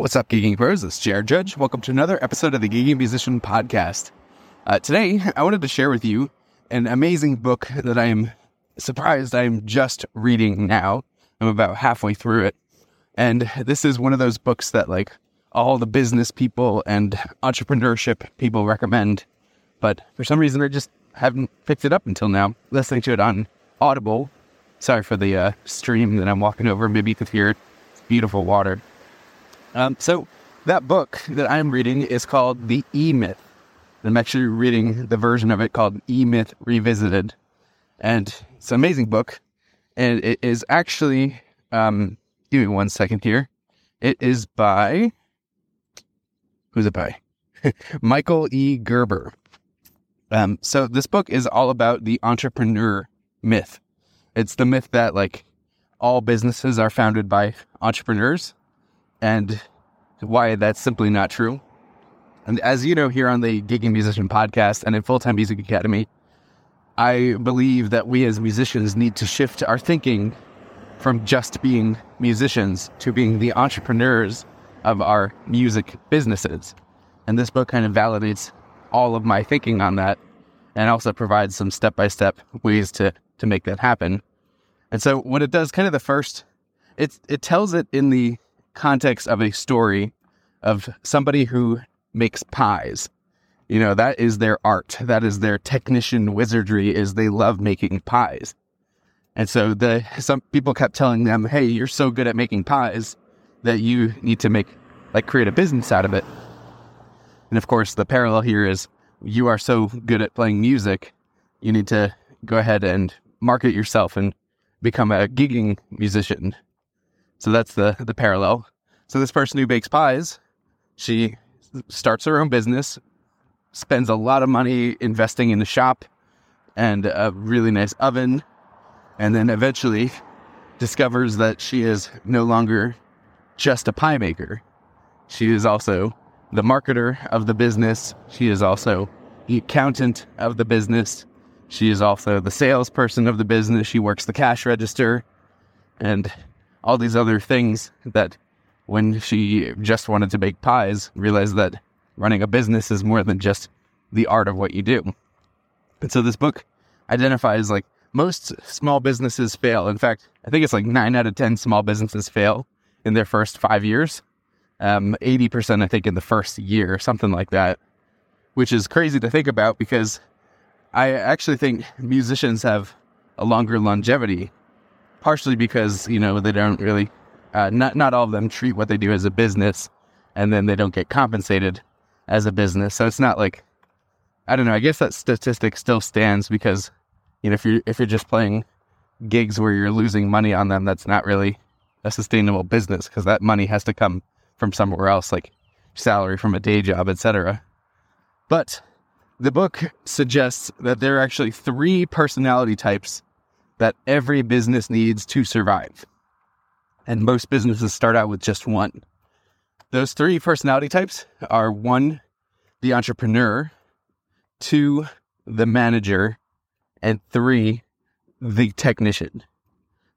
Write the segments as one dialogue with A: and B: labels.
A: What's up, Gigging Pros? It's Jared Judge. Welcome to another episode of the Gigging Musician Podcast. Uh, today, I wanted to share with you an amazing book that I am surprised I'm just reading now. I'm about halfway through it. And this is one of those books that, like, all the business people and entrepreneurship people recommend. But for some reason, I just haven't picked it up until now. Listening to it on Audible. Sorry for the uh, stream that I'm walking over. Maybe you could hear it. It's beautiful water. Um, so that book that I'm reading is called The E Myth. I'm actually reading the version of it called E Myth Revisited, and it's an amazing book. And it is actually, um, give me one second here. It is by who's it by? Michael E. Gerber. Um, so this book is all about the entrepreneur myth. It's the myth that like all businesses are founded by entrepreneurs and why that's simply not true. And as you know, here on the Gigging Musician podcast and in Full Time Music Academy, I believe that we as musicians need to shift our thinking from just being musicians to being the entrepreneurs of our music businesses. And this book kind of validates all of my thinking on that and also provides some step by step ways to, to make that happen. And so what it does, kind of the first, it, it tells it in the context of a story of somebody who makes pies. You know, that is their art. That is their technician wizardry is they love making pies. And so the some people kept telling them, "Hey, you're so good at making pies that you need to make like create a business out of it." And of course, the parallel here is you are so good at playing music, you need to go ahead and market yourself and become a gigging musician. So that's the the parallel. So this person who bakes pies, she starts her own business, spends a lot of money investing in the shop and a really nice oven, and then eventually discovers that she is no longer just a pie maker. She is also the marketer of the business. She is also the accountant of the business. She is also the salesperson of the business. She works the cash register and all these other things that when she just wanted to bake pies, realized that running a business is more than just the art of what you do. And so this book identifies like most small businesses fail. In fact, I think it's like nine out of 10 small businesses fail in their first five years. Um, 80%, I think, in the first year, something like that, which is crazy to think about because I actually think musicians have a longer longevity, partially because, you know, they don't really uh, not not all of them treat what they do as a business, and then they don't get compensated as a business. So it's not like I don't know. I guess that statistic still stands because you know if you're if you're just playing gigs where you're losing money on them, that's not really a sustainable business because that money has to come from somewhere else, like salary from a day job, etc. But the book suggests that there are actually three personality types that every business needs to survive and most businesses start out with just one. Those three personality types are one, the entrepreneur, two, the manager, and three, the technician.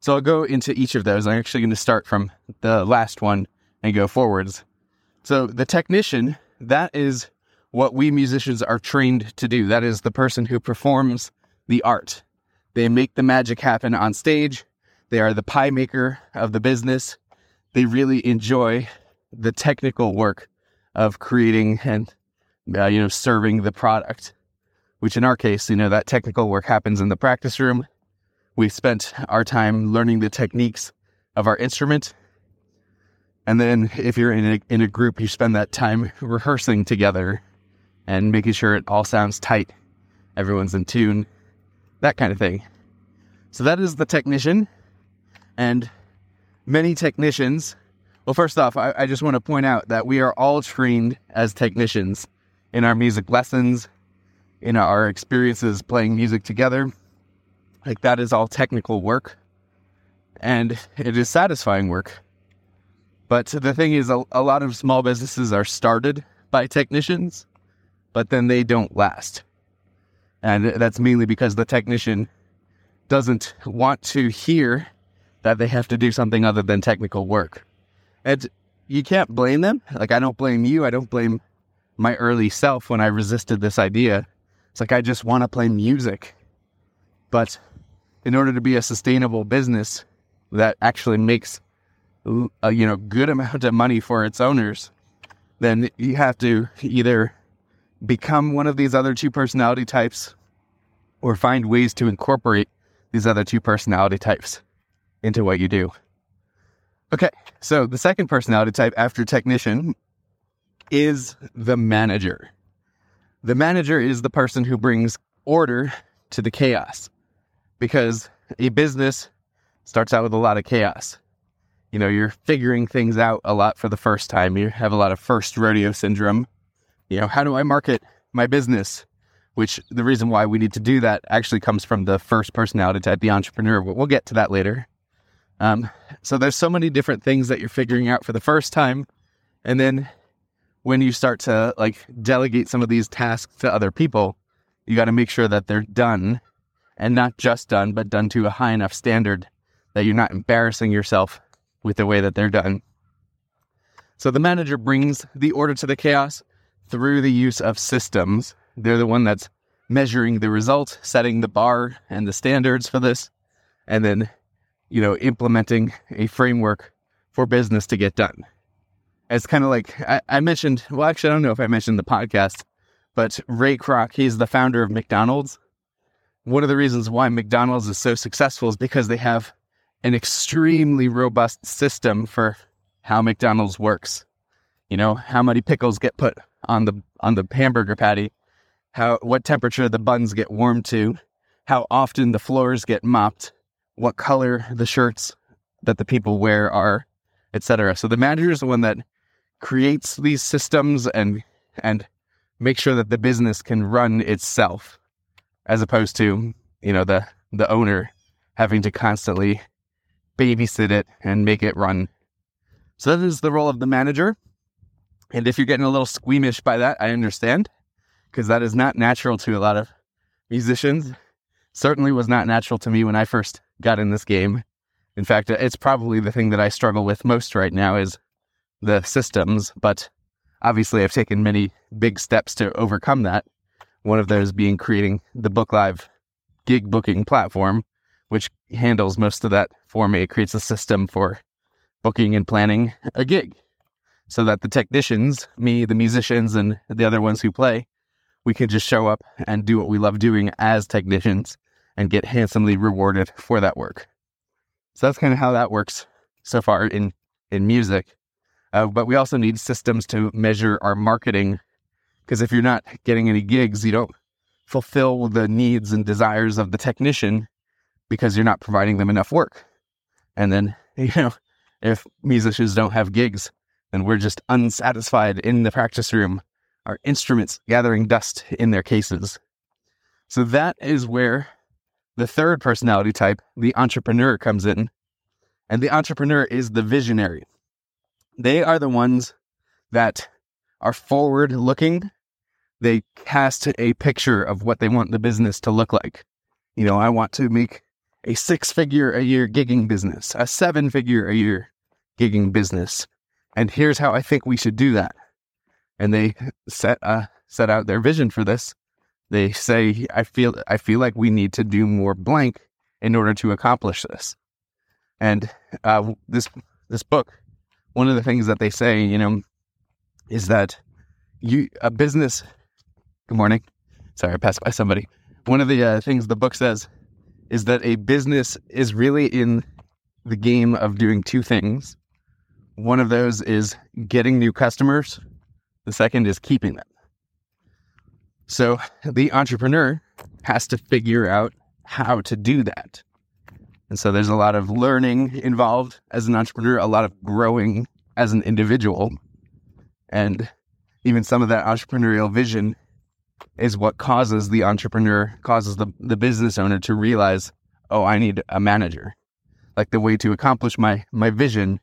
A: So I'll go into each of those. I'm actually going to start from the last one and go forwards. So the technician, that is what we musicians are trained to do. That is the person who performs the art. They make the magic happen on stage. They are the pie maker of the business. They really enjoy the technical work of creating and uh, you know serving the product. Which in our case, you know, that technical work happens in the practice room. We've spent our time learning the techniques of our instrument. And then if you're in a, in a group, you spend that time rehearsing together and making sure it all sounds tight. Everyone's in tune, that kind of thing. So that is the technician. And many technicians, well, first off, I, I just want to point out that we are all trained as technicians in our music lessons, in our experiences playing music together. Like that is all technical work and it is satisfying work. But the thing is, a, a lot of small businesses are started by technicians, but then they don't last. And that's mainly because the technician doesn't want to hear that they have to do something other than technical work. And you can't blame them. Like, I don't blame you. I don't blame my early self when I resisted this idea. It's like, I just want to play music. But in order to be a sustainable business that actually makes a you know good amount of money for its owners, then you have to either become one of these other two personality types or find ways to incorporate these other two personality types into what you do. Okay, so the second personality type after technician is the manager. The manager is the person who brings order to the chaos because a business starts out with a lot of chaos. You know, you're figuring things out a lot for the first time. You have a lot of first rodeo syndrome. You know, how do I market my business? Which the reason why we need to do that actually comes from the first personality type, the entrepreneur. But we'll get to that later. Um, so there's so many different things that you're figuring out for the first time. And then when you start to like delegate some of these tasks to other people, you got to make sure that they're done and not just done, but done to a high enough standard that you're not embarrassing yourself with the way that they're done. So the manager brings the order to the chaos through the use of systems. They're the one that's measuring the result, setting the bar and the standards for this, and then, you know, implementing a framework for business to get done. It's kind of like I, I mentioned, well, actually, I don't know if I mentioned the podcast, but Ray Kroc, he's the founder of McDonald's one of the reasons why McDonald's is so successful is because they have an extremely robust system for how McDonald's works. You know, how many pickles get put on the on the hamburger patty, how what temperature the buns get warmed to, how often the floors get mopped, what color the shirts that the people wear are, etc. So the manager is the one that creates these systems and and make sure that the business can run itself as opposed to you know the the owner having to constantly babysit it and make it run. So that is the role of the manager. And if you're getting a little squeamish by that, I understand because that is not natural to a lot of musicians. Certainly was not natural to me when I first got in this game. In fact, uh, it's probably the thing that I struggle with most right now is the systems, but obviously I've taken many big steps to overcome that. One of those being creating the Book Live gig booking platform, which handles most of that for me. It creates a system for booking and planning a gig so that the technicians, me, the musicians, and the other ones who play, we can just show up and do what we love doing as technicians and get handsomely rewarded for that work. So that's kind of how that works so far in, in music. Uh, but we also need systems to measure our marketing because if you're not getting any gigs, you don't fulfill the needs and desires of the technician because you're not providing them enough work. And then, you know, if musicians don't have gigs, then we're just unsatisfied in the practice room, our instruments gathering dust in their cases. So that is where the third personality type, the entrepreneur, comes in. And the entrepreneur is the visionary. They are the ones that are forward looking. They cast a picture of what they want the business to look like. You know, I want to make a six figure a year gigging business, a seven figure a year gigging business. And here's how I think we should do that. And they set uh, set out their vision for this. They say, I feel I feel like we need to do more blank in order to accomplish this. And uh, this this book, one of the things that they say, you know, is that you a business. Good morning. Sorry, I passed by somebody. One of the uh, things the book says is that a business is really in the game of doing two things. One of those is getting new customers. The second is keeping them. So the entrepreneur has to figure out how to do that. And so there's a lot of learning involved as an entrepreneur, a lot of growing as an individual and even some of that entrepreneurial vision is what causes the entrepreneur, causes the, the business owner to realize, oh, I need a manager. Like the way to accomplish my my vision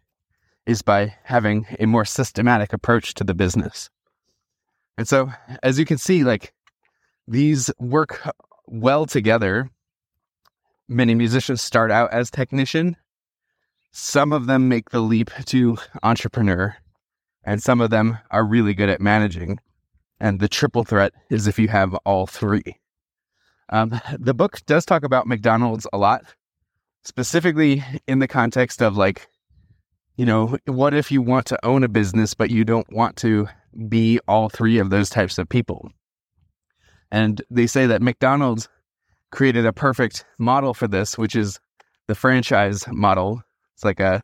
A: is by having a more systematic approach to the business. And so, as you can see, like these work well together. Many musicians start out as technician. Some of them make the leap to entrepreneur, and some of them are really good at managing. And the triple threat is if you have all three. Um, the book does talk about McDonald's a lot, specifically in the context of like, you know, what if you want to own a business, but you don't want to be all three of those types of people? And they say that McDonald's created a perfect model for this, which is the franchise model. It's like a,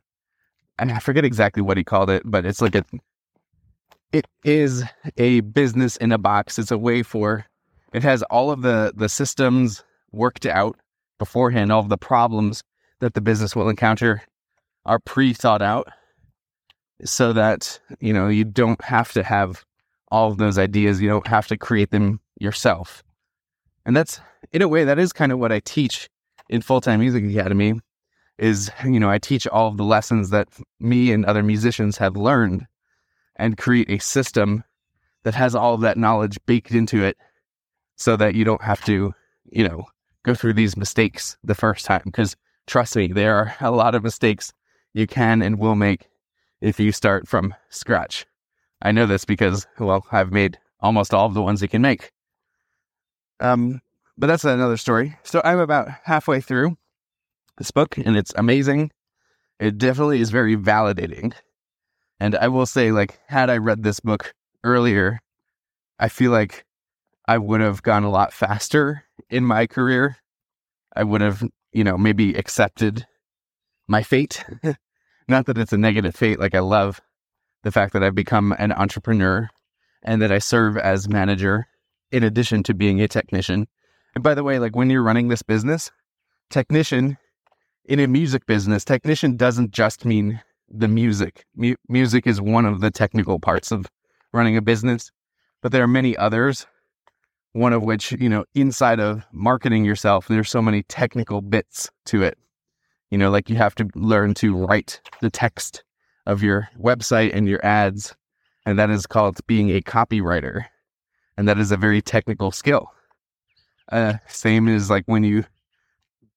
A: I mean, I forget exactly what he called it, but it's like a, it is a business in a box. It's a way for, it has all of the, the systems worked out beforehand, all of the problems that the business will encounter are pre thought out so that, you know, you don't have to have all of those ideas. You don't have to create them yourself. And that's, in a way, that is kind of what I teach in Full Time Music Academy is, you know, I teach all of the lessons that me and other musicians have learned and create a system that has all of that knowledge baked into it so that you don't have to, you know, go through these mistakes the first time. Because trust me, there are a lot of mistakes you can and will make if you start from scratch. I know this because, well, I've made almost all of the ones you can make. Um, but that's another story. So I'm about halfway through this book and it's amazing. It definitely is very validating. And I will say, like, had I read this book earlier, I feel like I would have gone a lot faster in my career. I would have, you know, maybe accepted my fate. Not that it's a negative fate. Like, I love the fact that I've become an entrepreneur and that I serve as manager in addition to being a technician. And by the way, like when you're running this business, technician in a music business, technician doesn't just mean the music. Mu- music is one of the technical parts of running a business, but there are many others. One of which, you know, inside of marketing yourself, there's so many technical bits to it. You know, like you have to learn to write the text of your website and your ads. And that is called being a copywriter and that is a very technical skill. Uh, same as like when you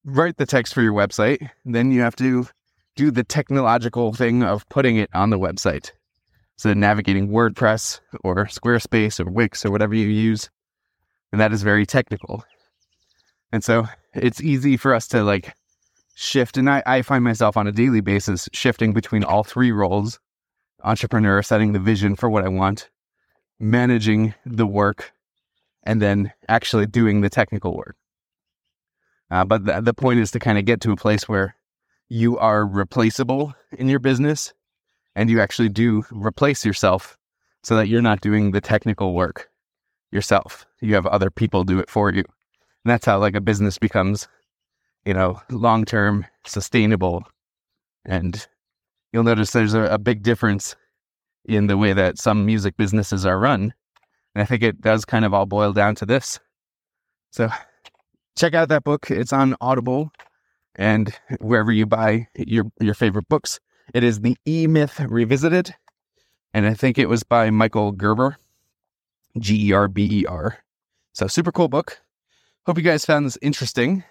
A: write the text for your website, then you have to do the technological thing of putting it on the website. So navigating WordPress or Squarespace or Wix or whatever you use, and that is very technical. And so it's easy for us to like shift, and I, I find myself on a daily basis shifting between all three roles: entrepreneur, setting the vision for what I want, managing the work and then actually doing the technical work. Uh, but the, the point is to kind of get to a place where you are replaceable in your business and you actually do replace yourself so that you're not doing the technical work yourself. You have other people do it for you. And that's how like a business becomes, you know, long term sustainable. And you'll notice there's a, a big difference in the way that some music businesses are run. And I think it does kind of all boil down to this. So check out that book. It's on Audible and wherever you buy your your favorite books. It is the E Myth Revisited. And I think it was by Michael Gerber. G E R B E R. So super cool book. Hope you guys found this interesting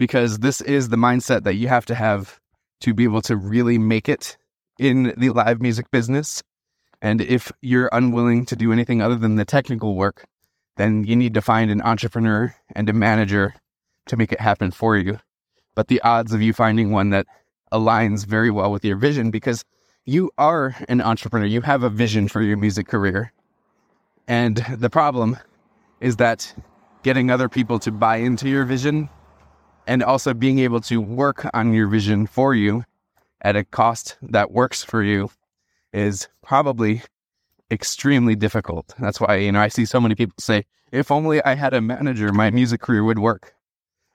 A: because this is the mindset that you have to have to be able to really make it in the live music business and if you're unwilling to do anything other than the technical work, then you need to find an entrepreneur and a manager to make it happen for you. But the odds of you finding one that aligns very well with your vision because you are an entrepreneur, you have a vision for your music career. And the problem is that getting other people to buy into your vision and also being able to work on your vision for you at a cost that works for you is probably extremely difficult. That's why, you know, I see so many people say, if only I had a manager, my music career would work.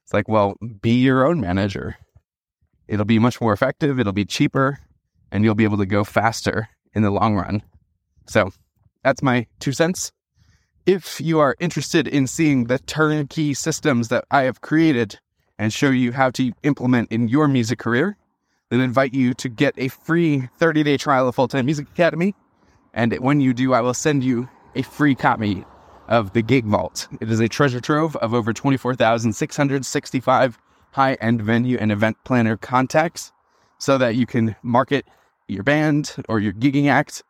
A: It's like, well, be your own manager. It'll be much more effective, it'll be cheaper, and you'll be able to go faster in the long run. So That's my two cents. If you are interested in seeing the turnkey systems that I have created and show you how to implement in your music career, then invite you to get a free 30 day trial of Full Time Music Academy. And when you do, I will send you a free copy of the Gig Vault. It is a treasure trove of over 24,665 high end venue and event planner contacts so that you can market your band or your gigging act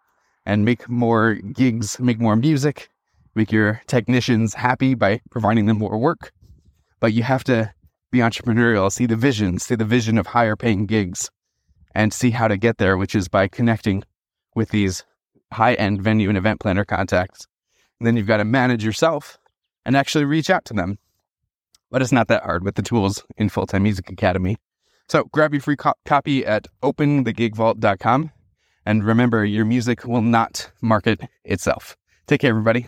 A: and make more gigs, make more music, make your technicians happy by providing them more work. But you have to be entrepreneurial, see the vision, see the vision of higher paying gigs, and see how to get there, which is by connecting with these high end venue and event planner contacts. And then you've got to manage yourself and actually reach out to them. But it's not that hard with the tools in Full Time Music Academy. So grab your free co- copy at openthegigvault.com. And remember, your music will not market itself. Take care, everybody.